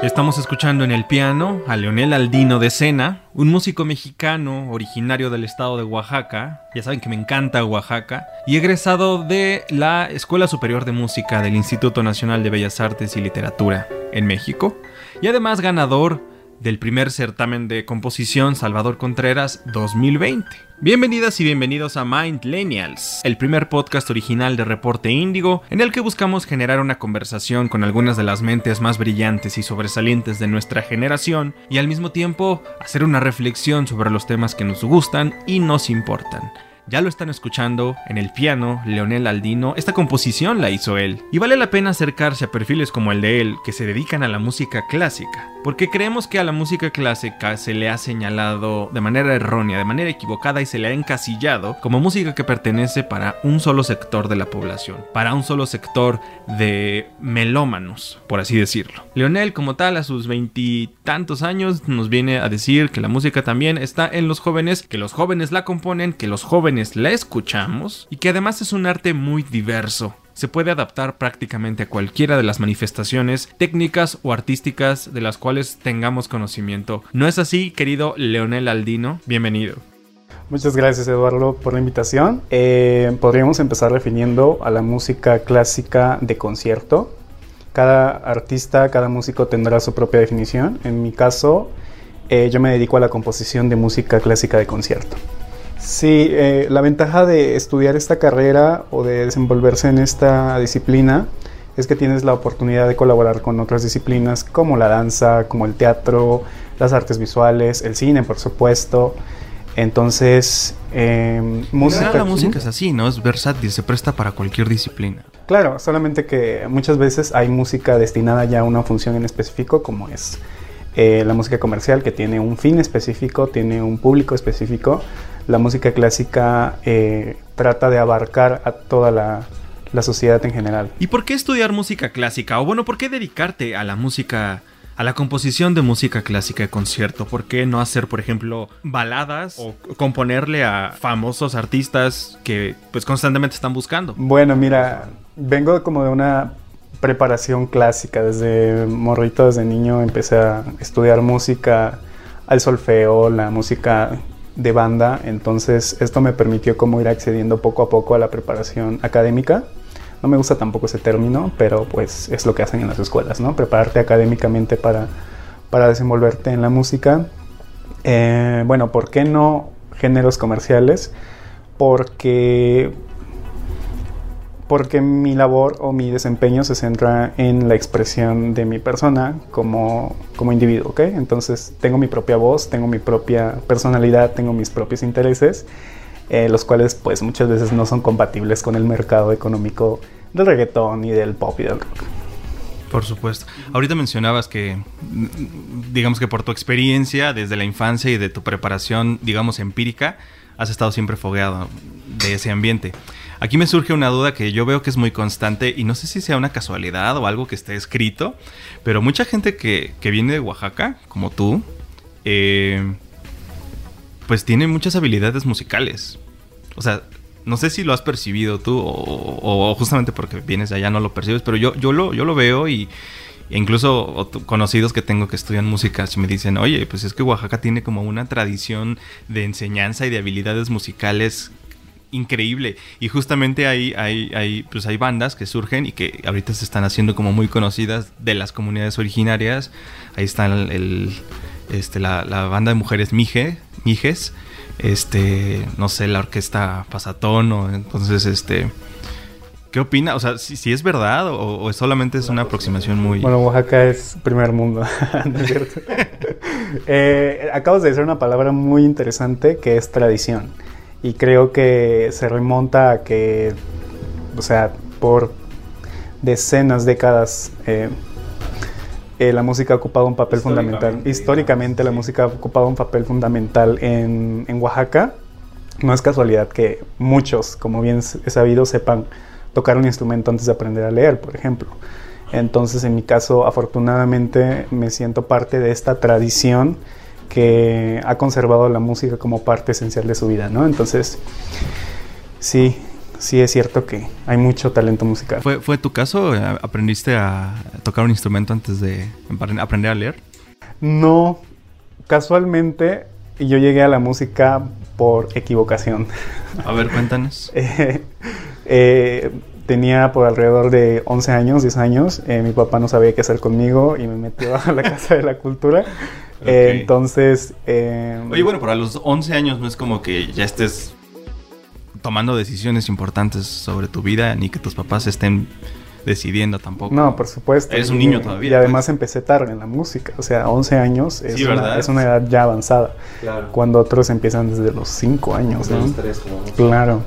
Estamos escuchando en el piano a Leonel Aldino de Sena, un músico mexicano originario del estado de Oaxaca, ya saben que me encanta Oaxaca, y egresado de la Escuela Superior de Música del Instituto Nacional de Bellas Artes y Literatura en México, y además ganador del primer certamen de composición Salvador Contreras 2020. Bienvenidas y bienvenidos a Mindlenials, el primer podcast original de Reporte Índigo, en el que buscamos generar una conversación con algunas de las mentes más brillantes y sobresalientes de nuestra generación y al mismo tiempo hacer una reflexión sobre los temas que nos gustan y nos importan. Ya lo están escuchando en el piano, Leonel Aldino. Esta composición la hizo él. Y vale la pena acercarse a perfiles como el de él, que se dedican a la música clásica. Porque creemos que a la música clásica se le ha señalado de manera errónea, de manera equivocada y se le ha encasillado como música que pertenece para un solo sector de la población. Para un solo sector de melómanos, por así decirlo. Leonel, como tal, a sus veintitantos años, nos viene a decir que la música también está en los jóvenes, que los jóvenes la componen, que los jóvenes la escuchamos y que además es un arte muy diverso. Se puede adaptar prácticamente a cualquiera de las manifestaciones técnicas o artísticas de las cuales tengamos conocimiento. ¿No es así, querido Leonel Aldino? Bienvenido. Muchas gracias Eduardo por la invitación. Eh, podríamos empezar definiendo a la música clásica de concierto. Cada artista, cada músico tendrá su propia definición. En mi caso, eh, yo me dedico a la composición de música clásica de concierto. Sí, eh, la ventaja de estudiar esta carrera o de desenvolverse en esta disciplina es que tienes la oportunidad de colaborar con otras disciplinas como la danza, como el teatro, las artes visuales, el cine, por supuesto. Entonces, eh, música. La música es así, ¿no? Es versátil, se presta para cualquier disciplina. Claro, solamente que muchas veces hay música destinada ya a una función en específico, como es eh, la música comercial, que tiene un fin específico, tiene un público específico la música clásica eh, trata de abarcar a toda la, sociedad en general. ¿Y por qué estudiar música clásica? O bueno, ¿por qué dedicarte a la música a la composición de música clásica de concierto. ¿Por qué no hacer, por ejemplo, baladas o componerle a famosos artistas que pues constantemente están buscando? Bueno, mira, vengo como de una preparación clásica. Desde morrito, desde niño, empecé a estudiar música, al solfeo, la música de banda, entonces esto me permitió como ir accediendo poco a poco a la preparación académica. No me gusta tampoco ese término, pero pues es lo que hacen en las escuelas, ¿no? Prepararte académicamente para, para desenvolverte en la música. Eh, bueno, ¿por qué no géneros comerciales? Porque porque mi labor o mi desempeño se centra en la expresión de mi persona como, como individuo, ¿ok? Entonces tengo mi propia voz, tengo mi propia personalidad, tengo mis propios intereses, eh, los cuales pues muchas veces no son compatibles con el mercado económico del reggaetón y del pop y del rock. Por supuesto. Ahorita mencionabas que, digamos que por tu experiencia desde la infancia y de tu preparación, digamos, empírica, has estado siempre fogueado de ese ambiente. Aquí me surge una duda que yo veo que es muy constante y no sé si sea una casualidad o algo que esté escrito, pero mucha gente que, viene de Oaxaca, como tú, eh, pues tiene muchas habilidades musicales. O sea, no sé si lo has percibido tú o, justamente porque vienes de allá no lo percibes, pero yo, yo, lo, yo lo veo y e incluso conocidos que tengo que estudian música me dicen, oye, pues es que Oaxaca tiene como una tradición de enseñanza y de habilidades musicales increíble. Y justamente hay, hay, hay, pues hay bandas que surgen y que ahorita se están haciendo como muy conocidas de las comunidades originarias. Ahí está el, este, la, banda de mujeres Mije, Mijes, este, no sé, la orquesta Pasatón, o entonces, este... ¿Qué opina? O sea, si, es verdad o, solamente es una aproximación muy... Bueno, Oaxaca es primer mundo, ¿no es cierto? eh, acabas de decir una palabra muy interesante que es tradición y creo que se remonta a que, o sea, por decenas, décadas, eh, eh, la música ha ocupado un papel fundamental. Históricamente la música ha ocupado un papel fundamental en, en, Oaxaca. No es casualidad que muchos, como bien he sabido, sepan tocar un instrumento antes de aprender a leer, por ejemplo. Entonces, en mi caso, afortunadamente me siento parte de esta tradición que ha conservado la música como parte esencial de su vida, ¿no? Entonces, sí, sí es cierto que hay mucho talento musical. ¿Fue, fue tu caso? ¿Aprendiste a tocar un instrumento antes de aprender a leer? No, casualmente yo llegué a la música por equivocación. A ver, cuéntanos. eh, eh, tenía por alrededor de 11 años, 10 años. Eh, mi papá no sabía qué hacer conmigo y me metió a la Casa de la Cultura. Eh, entonces... eh, Oye, bueno, pero a los 11 años no es como que ya estés tomando decisiones importantes sobre tu vida, ni que tus papás estén decidiendo tampoco. No, por supuesto. Eres un Y- niño todavía, Y además pues. empecé tarde en la música. O sea, 11 años es, Sí, una, ¿verdad? es una edad ya avanzada. Claro. Cuando otros empiezan desde los 5 años, ¿no? tres como Claro.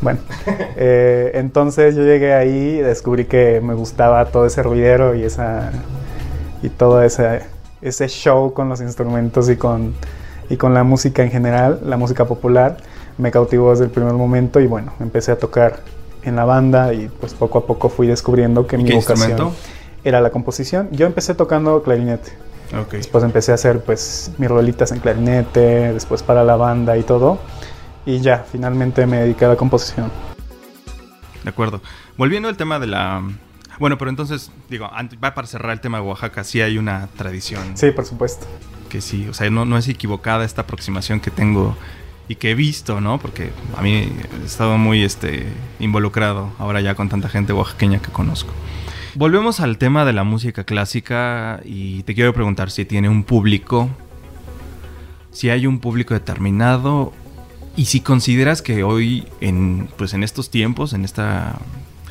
Bueno, eh, entonces yo llegué ahí y descubrí que me gustaba todo ese ruidero y esa y todo ese, ese show con los instrumentos y con, y con la música en general, la música popular, me cautivó desde el primer momento y bueno, empecé a tocar en la banda y pues poco a poco fui descubriendo que ¿Y mi vocación instrumento? era la composición. Yo empecé tocando clarinete. Ok. Después empecé a hacer pues mis rolitas en clarinete, después para la banda y todo. Y ya, finalmente me dediqué a la composición. De acuerdo. Volviendo al tema de la... Bueno, pero entonces, digo, va para cerrar el tema de Oaxaca, sí hay una tradición Sí, por supuesto. que sí, o sea, no, no es equivocada esta aproximación que tengo y que he visto, ¿no? Porque a mí he estado muy este, involucrado ahora ya con tanta gente oaxaqueña que conozco. Volvemos al tema de la música clásica y te quiero preguntar si tiene un público, si hay un público determinado y si consideras que hoy, en, pues en estos tiempos, en esta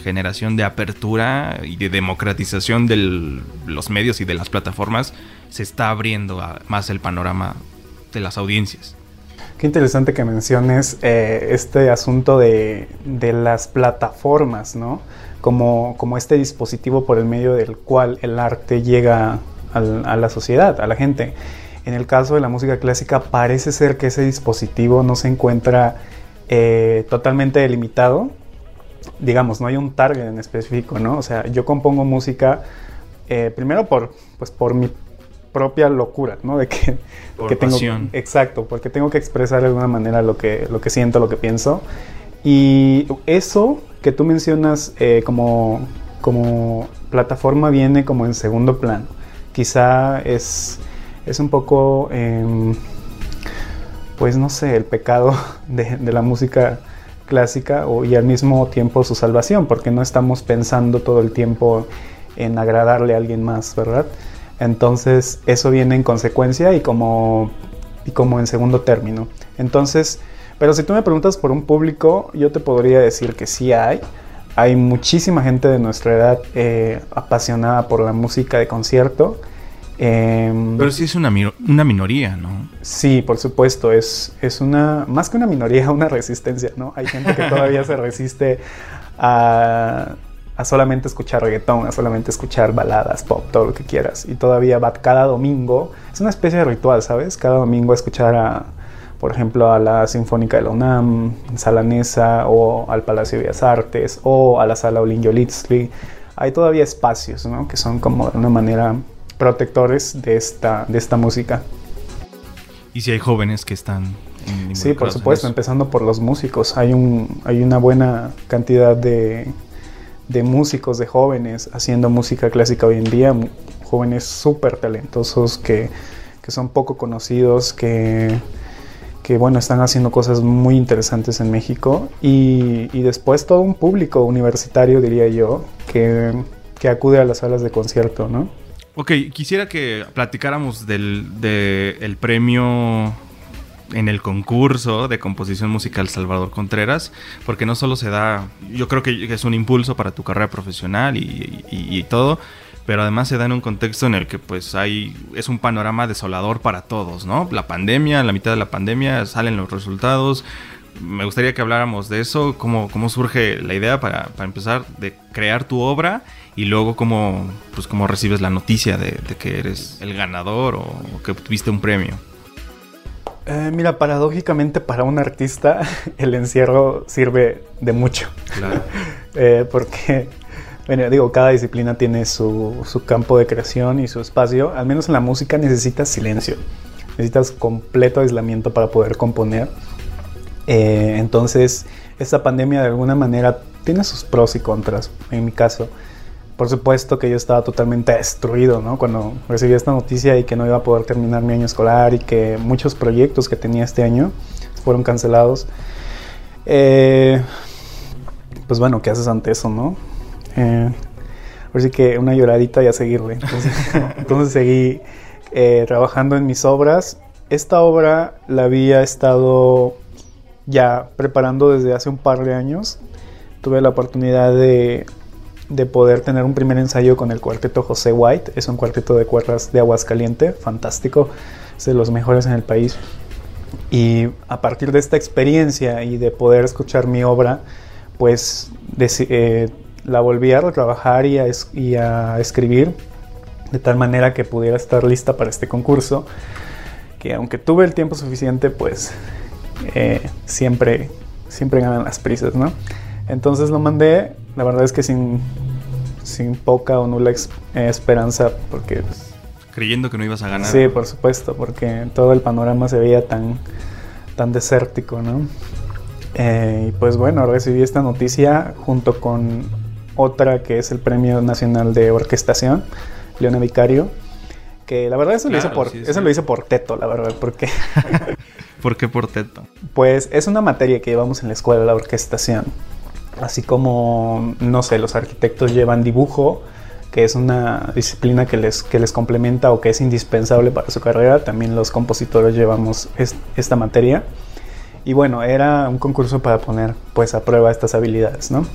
generación de apertura y de democratización de los medios y de las plataformas, se está abriendo más el panorama de las audiencias. Qué interesante que menciones eh, este asunto de, las plataformas, ¿no? Como, como este dispositivo por el medio del cual el arte llega a la sociedad, a la gente. En el caso de la música clásica parece ser que ese dispositivo no se encuentra eh, totalmente delimitado. Digamos, no hay un target en específico, ¿no? O sea, yo compongo música eh, primero por, pues, por mi propia locura, ¿no? De que, Por que tengo, pasión. Exacto, porque tengo que expresar de alguna manera lo que, lo que siento, lo que pienso. Y eso que tú mencionas eh, como, como plataforma viene como en segundo plano. Quizá es, es un poco, em, pues no sé, el pecado de, de la música clásica y al mismo tiempo su salvación, porque no estamos pensando todo el tiempo en agradarle a alguien más, ¿verdad? Entonces eso viene en consecuencia y como, y como en segundo término. Entonces, pero si tú me preguntas por un público, yo te podría decir que sí hay. Hay muchísima gente de nuestra edad eh, apasionada por la música de concierto. Em, Pero sí es una, una minoría, ¿no? Sí, por supuesto, es, es una, más que una minoría, una resistencia, ¿no? Hay gente que todavía se resiste a, a solamente escuchar reggaetón, a solamente escuchar baladas, pop, todo lo que quieras. Y todavía va cada domingo, es una especie de ritual, ¿sabes? Cada domingo a escuchar a, por ejemplo, a la Sinfónica de la UNAM, Salanesa, o al Palacio de Bellas Artes, o a la Sala Olin. Hay todavía espacios, ¿no? Que son como de una manera protectores de esta, de esta música. Y si hay jóvenes que están... Sí, por supuesto, empezando por los músicos. Hay, un, hay una buena cantidad de, de músicos, de jóvenes haciendo música clásica hoy en día, jóvenes súper talentosos que, que son poco conocidos, que, que bueno, están haciendo cosas muy interesantes en México y, y después todo un público universitario, diría yo, que, que acude a las salas de concierto, ¿no? Ok, quisiera que platicáramos del de el premio en el concurso de composición musical Salvador Contreras, porque no solo se da, yo creo que es un impulso para tu carrera profesional y, y- todo, pero además se da en un contexto en el que pues hay, es un panorama desolador para todos, ¿no? La pandemia, la mitad de la pandemia salen los resultados. Me gustaría que habláramos de eso, cómo, cómo surge la idea para, para empezar de crear tu obra y luego cómo, pues, cómo recibes la noticia de, de que eres el ganador o, o que tuviste un premio. Eh, mira, paradójicamente para un artista el encierro sirve de mucho. Claro. Eh, porque, bueno, digo, cada disciplina tiene su, su campo de creación y su espacio. Al menos en la música necesitas silencio. Necesitas completo aislamiento para poder componer. Eh, entonces, esta pandemia de alguna manera tiene sus pros y contras, en mi caso. Por supuesto que yo estaba totalmente destruido, ¿no? Cuando recibí esta noticia y que no iba a poder terminar mi año escolar y que muchos proyectos que tenía este año fueron cancelados. Eh, pues bueno, ¿qué haces ante eso, no? Eh, así que una lloradita y a seguirle. Entonces, seguí eh, trabajando en mis obras. Esta obra la había estado ya preparando desde hace un par de años. Tuve la oportunidad de de poder tener un primer ensayo con el cuarteto José White. Es un cuarteto de cuerdas de Aguascaliente, fantástico, es de los mejores en el país. Y a partir de esta experiencia y de poder escuchar mi obra, pues eh, la volví a trabajar y a, y a, escribir de tal manera que pudiera estar lista para este concurso. Que aunque tuve el tiempo suficiente, pues eh, siempre, siempre ganan las prisas, ¿no? Entonces lo mandé, la verdad es que sin, sin poca o nula eh, esperanza, porque... Creyendo que no ibas a ganar. Sí, por supuesto, porque todo el panorama se veía tan, tan desértico, ¿no? Eh, y pues bueno, recibí esta noticia junto con otra que es el Premio Nacional de Orquestación, Leona Vicario, que la verdad eso, lo, hice por, eso lo hice por teto, la verdad, porque... ¿Por qué por teto? Pues es una materia que llevamos en la escuela, la orquestación. Así como, no sé, los arquitectos llevan dibujo, que es una disciplina que les, que les complementa o que es indispensable para su carrera, también los compositores llevamos esta materia. Y bueno, era un concurso para poner pues a prueba estas habilidades, ¿no?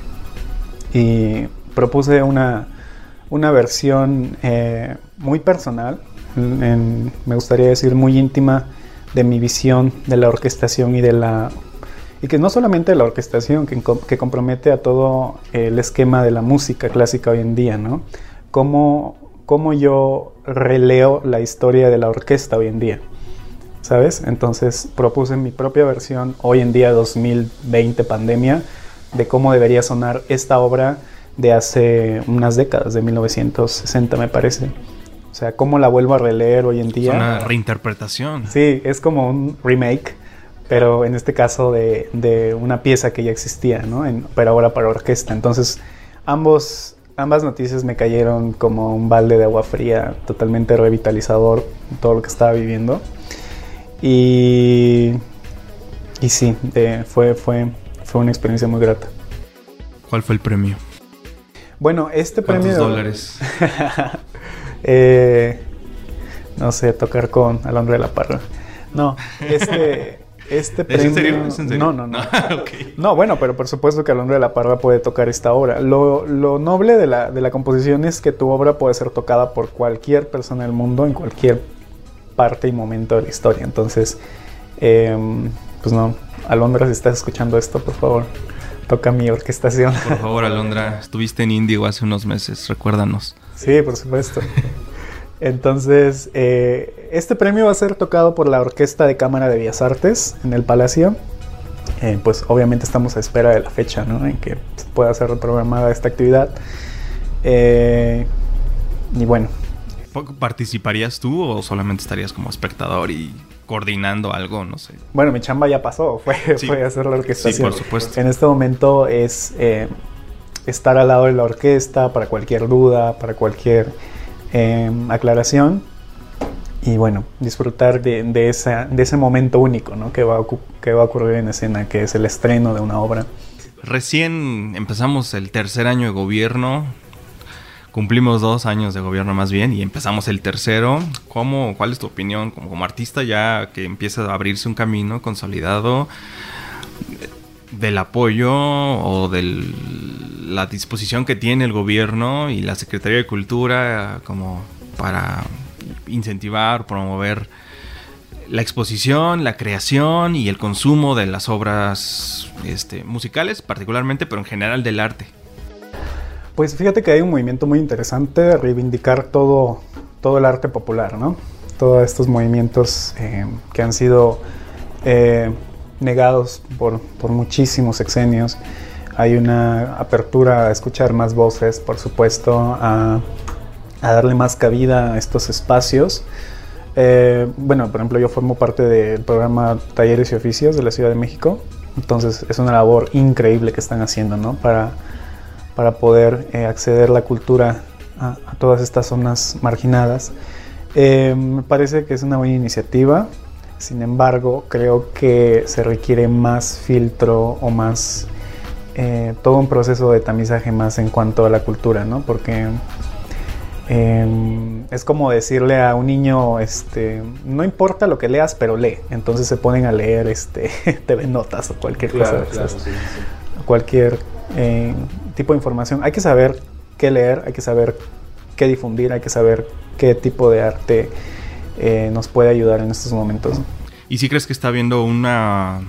Y propuse una, una versión eh, muy personal, me gustaría decir muy íntima, de mi visión de la orquestación y de la y que no solamente la orquestación, que, que, compromete a todo el esquema de la música clásica hoy en día, ¿no? Cómo, cómo yo releo la historia de la orquesta hoy en día, ¿sabes? Entonces propuse mi propia versión, hoy en día 2020 pandemia, de cómo debería sonar esta obra de hace unas décadas, de 1960 me parece. O sea, cómo la vuelvo a releer hoy en día. Es una reinterpretación. Sí, es como un remake pero en este caso de, una pieza que ya existía, ¿no? pero ahora para orquesta. Entonces, ambos, ambas noticias me cayeron como un balde de agua fría, totalmente revitalizador, todo lo que estaba viviendo. Y, y sí, fue, fue, fue una experiencia muy grata. ¿Cuál fue el premio? Bueno, este premio... dólares? eh, no sé, tocar con Alondra de la Parra. No, este... Este premio... ¿Es en serio? No, no, no. No, bueno, pero por supuesto que Alondra de la Parra puede tocar esta obra. Lo, noble de la, de la composición es que tu obra puede ser tocada por cualquier persona del mundo en cualquier parte y momento de la historia. Entonces, em, pues no, Alondra, si estás escuchando esto, por favor, toca mi orquestación. Por favor, Alondra, estuviste en Indigo hace unos meses, recuérdanos. Sí, por supuesto. Entonces, eh, este premio va a ser tocado por la Orquesta de Cámara de Bellas Artes en el Palacio. Eh, pues obviamente estamos a espera de la fecha ¿no? en que pueda ser reprogramada esta actividad. Eh, y bueno. ¿Participarías tú o solamente estarías como espectador y coordinando algo? No sé. Bueno, mi chamba ya pasó, fue, fue hacer la orquestación. Sí, por supuesto. En este momento es estar al lado de la orquesta para cualquier duda, para cualquier Em, aclaración y bueno, disfrutar de, ese momento único ¿no? que, va a, que va a ocurrir en escena, que es el estreno de una obra. Recién empezamos el tercer año de gobierno, cumplimos dos años de gobierno más bien y empezamos el tercero. ¿Cómo, ¿Cuál es tu opinión como, como artista ya que empieza a abrirse un camino consolidado del apoyo o de la disposición que tiene el gobierno y la Secretaría de Cultura como para incentivar, promover la exposición, la creación y el consumo de las obras este, musicales, particularmente, pero en general del arte. Pues fíjate que hay un movimiento muy interesante de reivindicar todo, todo el arte popular, ¿no? Todos estos movimientos eh, que han sido eh, negados por, muchísimos sexenios. Hay una apertura a escuchar más voces, por supuesto, a, darle más cabida a estos espacios. Eh, bueno, por ejemplo, yo formo parte del programa Talleres y Oficios de la Ciudad de México Entonces es una labor increíble que están haciendo, ¿no? Para, para poder eh, acceder la cultura a, todas estas zonas marginadas. Eh, me parece que es una buena iniciativa, sin embargo creo que se requiere más filtro o más, eh, todo un proceso de tamizaje más en cuanto a la cultura, ¿no? Porque em, es como decirle a un niño, este, no importa lo que leas, pero lee. Entonces se ponen a leer, este, TV notas o cualquier cosa, cualquier eh, tipo de información. Hay que saber qué leer, hay que saber qué difundir, hay que saber qué tipo de arte eh, nos puede ayudar en estos momentos. ¿Y si crees que está habiendo una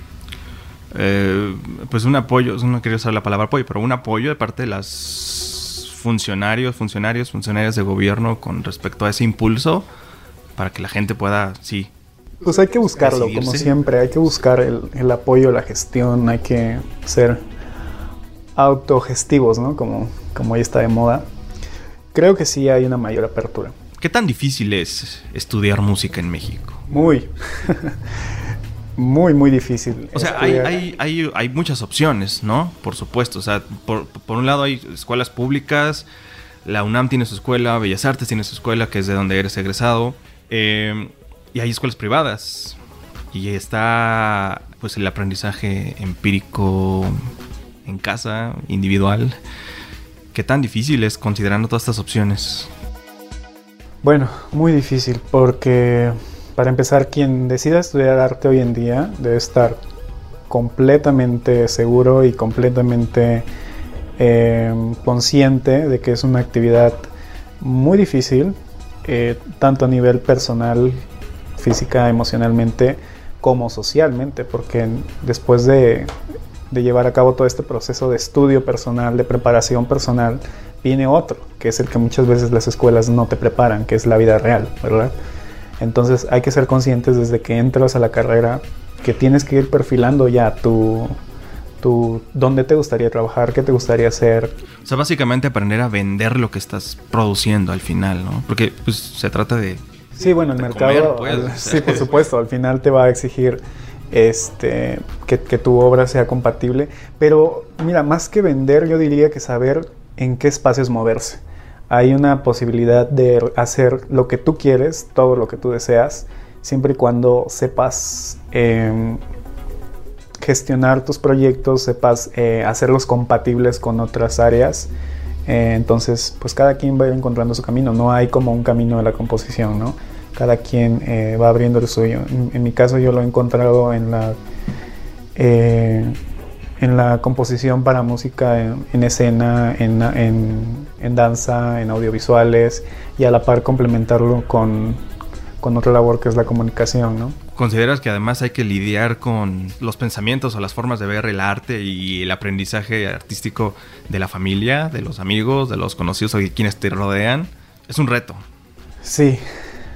eh, pues un apoyo, no quería usar la palabra apoyo, pero un apoyo de parte de las funcionarios, funcionarios, funcionarias de gobierno con respecto a ese impulso para que la gente pueda, sí. Pues hay que buscarlo, como siempre, hay que buscar el, el, apoyo, la gestión, hay que ser autogestivos, ¿no? Como, como está de moda creo que sí hay una mayor apertura. ¿Qué tan difícil es estudiar música en México? Muy. muy, muy difícil. O sea, hay, hay, hay, muchas opciones, ¿no? Por supuesto. O sea, por, un lado hay escuelas públicas, la UNAM tiene su escuela, Bellas Artes tiene su escuela, que es de donde eres egresado. Eh, y hay escuelas privadas. Y está, pues, el aprendizaje empírico en casa, individual. ¿Qué tan difícil es considerando todas estas opciones? Bueno, muy difícil porque para empezar quien decida estudiar arte hoy en día debe estar completamente seguro y completamente eh, consciente de que es una actividad muy difícil, eh, tanto a nivel personal, física, emocionalmente, como socialmente, porque después de de llevar a cabo todo este proceso de estudio personal, de preparación personal, viene otro, que es el que muchas veces las escuelas no te preparan, que es la vida real, ¿verdad? Entonces hay que ser conscientes desde que entras a la carrera que tienes que ir perfilando ya tu, tu dónde te gustaría trabajar, qué te gustaría hacer. O sea, básicamente aprender a vender lo que estás produciendo al final, ¿no? Porque pues, se trata de... Sí, bueno, el mercado... Pues. sí, por supuesto, al final te va a exigir este, que, tu obra sea compatible. Pero mira, más que vender, yo diría que saber en qué espacios moverse. Hay una posibilidad de hacer lo que tú quieres, todo lo que tú deseas, siempre y cuando sepas em, gestionar tus proyectos, sepas eh, hacerlos compatibles con otras áreas. Eh, entonces, pues cada quien va encontrando su camino. No hay como un camino de la composición, ¿no? cada quien eh, va abriendo el suyo. En, mi caso yo lo he encontrado en la, en la composición para música en, escena, en, en, danza, en audiovisuales y a la par complementarlo con, con otra labor que es la comunicación. ¿no? ¿Consideras que además hay que lidiar con los pensamientos o las formas de ver el arte y el aprendizaje artístico de la familia, de los amigos, de los conocidos o de quienes te rodean? Es un reto. Sí,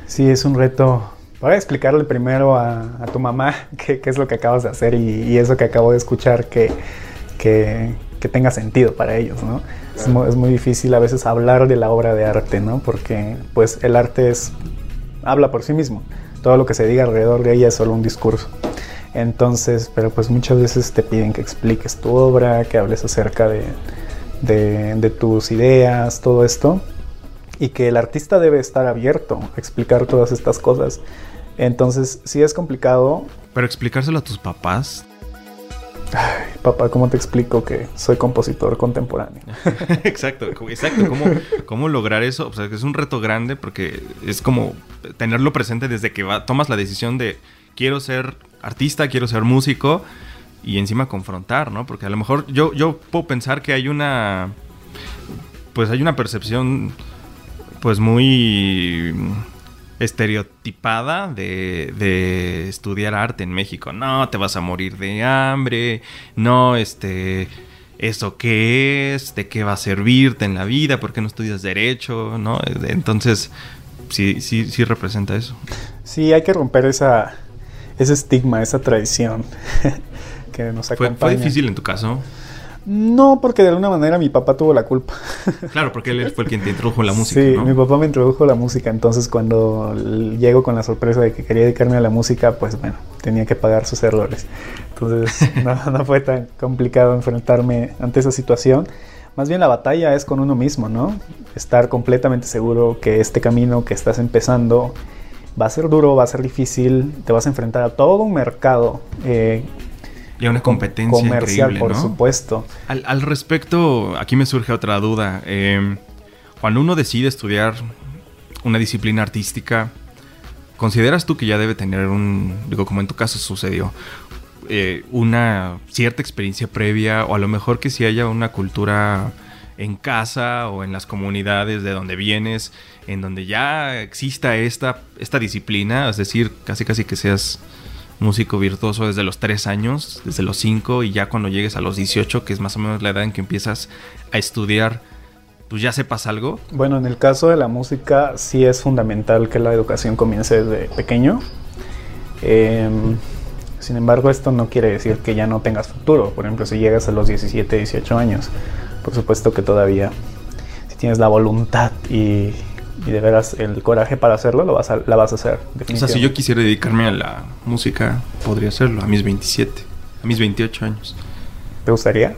Sí, es un reto. Para explicarle primero a, tu mamá qué, es lo que acabas de hacer y, eso que acabo de escuchar que, que, tenga sentido para ellos, ¿no? Es, muy, difícil a veces hablar de la obra de arte, ¿no? Porque pues el arte es habla por sí mismo. Todo lo que se diga alrededor de ella es solo un discurso. Entonces, pero pues muchas veces te piden que expliques tu obra, que hables acerca de, de tus ideas, todo esto y que el artista debe estar abierto a explicar todas estas cosas. Entonces, sí es complicado. Pero explicárselo a tus papás. Ay, papá, ¿cómo te explico que soy compositor contemporáneo? exacto, exacto. ¿Cómo, lograr eso? O sea, es un reto grande porque es como tenerlo presente desde que tomas la decisión de quiero ser artista, quiero ser músico y encima confrontar, ¿no? Porque a lo mejor yo, yo puedo pensar que hay una. Pues hay una percepción pues muy estereotipada de, estudiar arte en México. No, te vas a morir de hambre, no, este, ¿eso qué es? ¿De qué va a servirte en la vida? ¿Por qué no estudias derecho? ¿No? Entonces, sí, sí, sí representa eso. Sí, hay que romper esa, ese estigma, esa tradición que nos acompaña. ¿Fue difícil en tu caso? No, porque de alguna manera mi papá tuvo la culpa. Claro, porque él fue el quien te introdujo la música. Sí, mi papá me introdujo la música, entonces cuando llego con la sorpresa de que quería dedicarme a la música, pues bueno, tenía que pagar sus errores. Entonces no, fue tan complicado enfrentarme ante esa situación. Más bien la batalla es con uno mismo, ¿no? Estar completamente seguro que este camino que estás empezando va a ser duro, va a ser difícil, te vas a enfrentar a todo un mercado. Eh, y a una competencia comercial, por supuesto. Al, respecto, aquí me surge otra duda. Eh, cuando uno decide estudiar una disciplina artística, ¿consideras tú que ya debe tener un, digo, como en tu caso sucedió, eh, una cierta experiencia previa o a lo mejor que si haya una cultura en casa o en las comunidades de donde vienes, en donde ya exista esta, esta disciplina, es decir, casi casi que seas músico virtuoso desde los 3 años, desde los 5 y ya cuando llegues a los 18, que es más o menos la edad en que empiezas a estudiar pues ya sepas algo? Bueno, en el caso de la música sí es fundamental que la educación comience desde pequeño. Em, sin embargo, esto no quiere decir que ya no tengas futuro. Por ejemplo, si llegas a los 17, 18 años, por supuesto que todavía, si tienes la voluntad y, de veras el coraje para hacerlo, lo vas a, la vas a hacer. O sea, si yo quisiera dedicarme a la música, podría hacerlo a mis 27, a mis 28 años. ¿Te gustaría?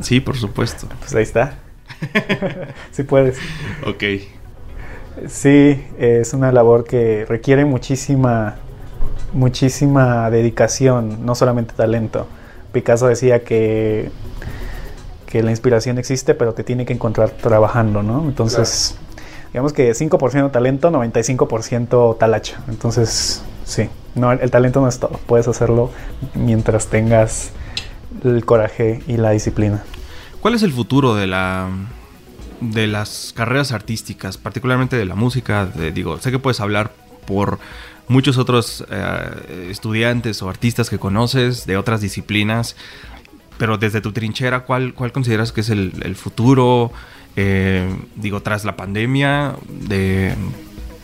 Sí, por supuesto. Pues ahí está. sí puedes. Ok. Sí, es una labor que requiere muchísima, muchísima dedicación, no solamente talento. Picasso decía que, que la inspiración existe, pero te tiene que encontrar trabajando, ¿no? Entonces, digamos que 5% talento, 95% talacha. Entonces, sí, no, el talento no es todo. Puedes hacerlo mientras tengas el coraje y la disciplina. ¿Cuál es el futuro de la de las carreras artísticas, particularmente de la música? digo, sé que puedes hablar por muchos otros eh, estudiantes o artistas que conoces de otras disciplinas, pero desde tu trinchera, ¿cuál, cuál consideras que es el, futuro? Eh, digo, tras la pandemia, de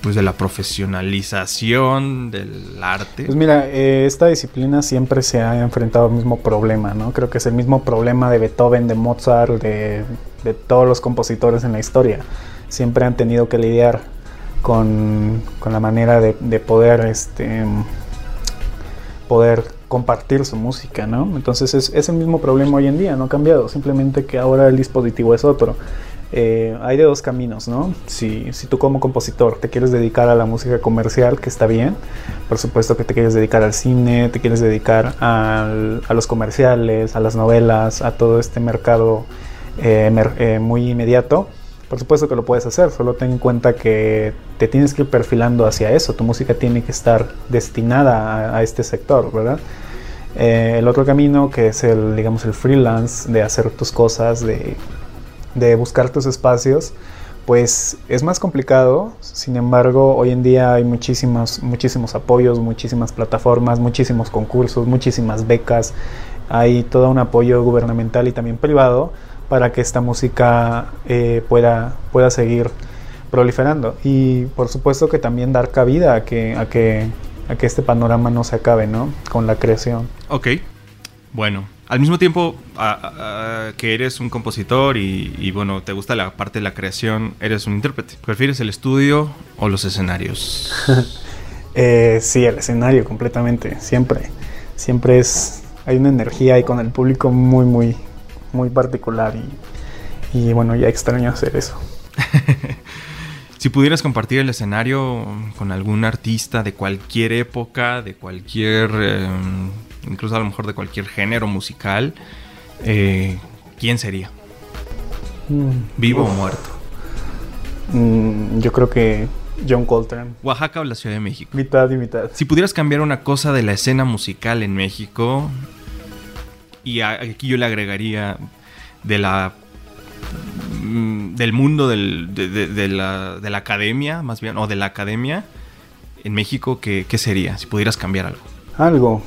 pues de la profesionalización del arte? Pues mira, eh, esta disciplina siempre se ha enfrentado al mismo problema, ¿no? Creo que es el mismo problema de Beethoven, de Mozart, de, todos los compositores en la historia. Siempre han tenido que lidiar con, la manera de, poder, este, poder compartir su música, ¿no? Entonces es, es el mismo problema hoy en día, no ha cambiado, simplemente que ahora el dispositivo es otro. Eh, hay de dos caminos, ¿no? Si, tú como compositor te quieres dedicar a la música comercial, que está bien, por supuesto que te quieres dedicar al cine, te quieres dedicar a los comerciales, a las novelas, a todo este mercado eh, eh, muy inmediato, por supuesto que lo puedes hacer, solo ten en cuenta que te tienes que ir perfilando hacia eso, tu música tiene que estar destinada a, a este sector, ¿verdad? el otro camino que es el, digamos, el freelance, de hacer tus cosas, de de buscar tus espacios, pues es más complicado. Sin embargo, hoy en día hay muchísimos, muchísimos apoyos, muchísimas plataformas, muchísimos concursos, muchísimas becas. Hay todo un apoyo gubernamental y también privado para que esta música eh, pueda, pueda seguir proliferando. Y por supuesto que también dar cabida a que, a que, a que este panorama no se acabe, ¿no? Con la creación. Ok. Bueno, al mismo tiempo que eres un compositor y, bueno, te gusta la parte de la creación, eres un intérprete. ¿Prefieres el estudio o los escenarios? eh, sí, el escenario completamente, siempre. Siempre es, hay una energía ahí con el público muy, muy, muy particular y, y bueno, ya extraño hacer eso. si pudieras compartir el escenario con algún artista de cualquier época, de cualquier... Em, incluso a lo mejor de cualquier género musical, eh, ¿quién sería? Mm, ¿Vivo o muerto? Mm, yo creo que John Coltrane. ¿Oaxaca o la Ciudad de México? Mitad y mitad. Si pudieras cambiar una cosa de la escena musical en México, y aquí yo le agregaría de la mm, del mundo de, la, de, la, academia, más bien, o de la academia en México, ¿qué, ¿qué sería? Si pudieras cambiar algo. Algo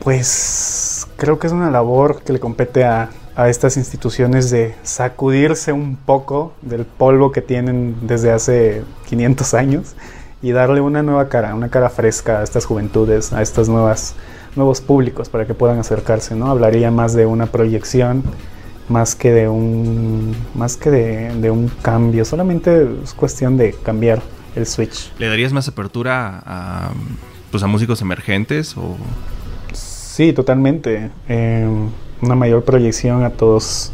pues creo que es una labor que le compete a, estas instituciones de sacudirse un poco del polvo que tienen desde hace 500 años y darle una nueva cara, una cara fresca a estas juventudes, a estos nuevos públicos para que puedan acercarse, ¿no? Hablaría más de una proyección más que de un más que de, un cambio, solamente es cuestión de cambiar el switch. ¿Le darías más apertura a pues a músicos emergentes o Sí, totalmente. Eh, una mayor proyección a todos.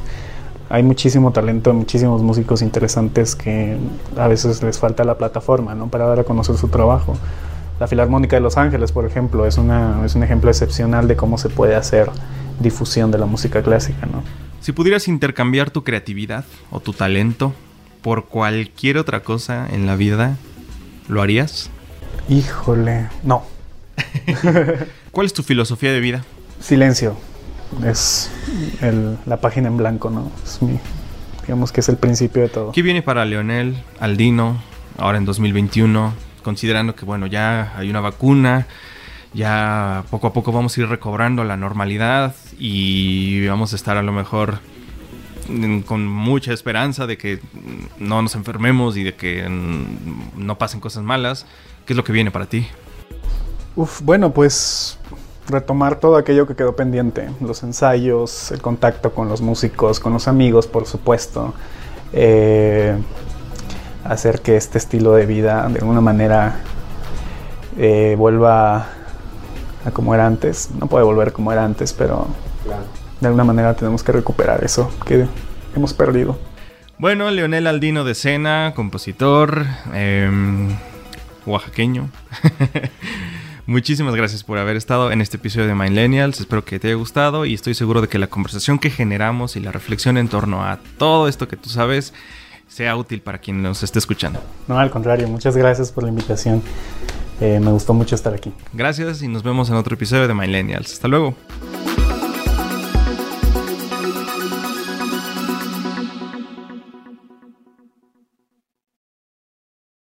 Hay muchísimo talento, muchísimos músicos interesantes que a veces les falta la plataforma ¿no? para dar a conocer su trabajo. La Filarmónica de Los Ángeles, por ejemplo, es, una, es un ejemplo excepcional de cómo se puede hacer difusión de la música clásica. ¿no? Si pudieras intercambiar tu creatividad o tu talento por cualquier otra cosa en la vida, ¿lo harías? Híjole, no. ¿Cuál es tu filosofía de vida? Silencio. Es el, la página en blanco, ¿no? Es mi, digamos que es el principio de todo. ¿Qué viene para Leonel, Aldino, ahora en 2021? Considerando que, bueno, ya hay una vacuna, ya poco a poco vamos a ir recobrando la normalidad y vamos a estar a lo mejor con mucha esperanza de que no nos enfermemos y de que no pasen cosas malas. ¿Qué es lo que viene para ti? Uf, bueno, pues retomar todo aquello que quedó pendiente, los ensayos, el contacto con los músicos, con los amigos, por supuesto. Eh, hacer que este estilo de vida de alguna manera eh, vuelva a como era antes. No puede volver como era antes, pero de alguna manera tenemos que recuperar eso que hemos perdido. Bueno, Leonel Aldino de Sena, compositor, em, oaxaqueño. Muchísimas gracias por haber estado en este episodio de Millennials. Espero que te haya gustado y estoy seguro de que la conversación que generamos y la reflexión en torno a todo esto que tú sabes sea útil para quien nos esté escuchando. No, al contrario, muchas gracias por la invitación. Eh, me gustó mucho estar aquí. Gracias y nos vemos en otro episodio de Millennials. Hasta luego.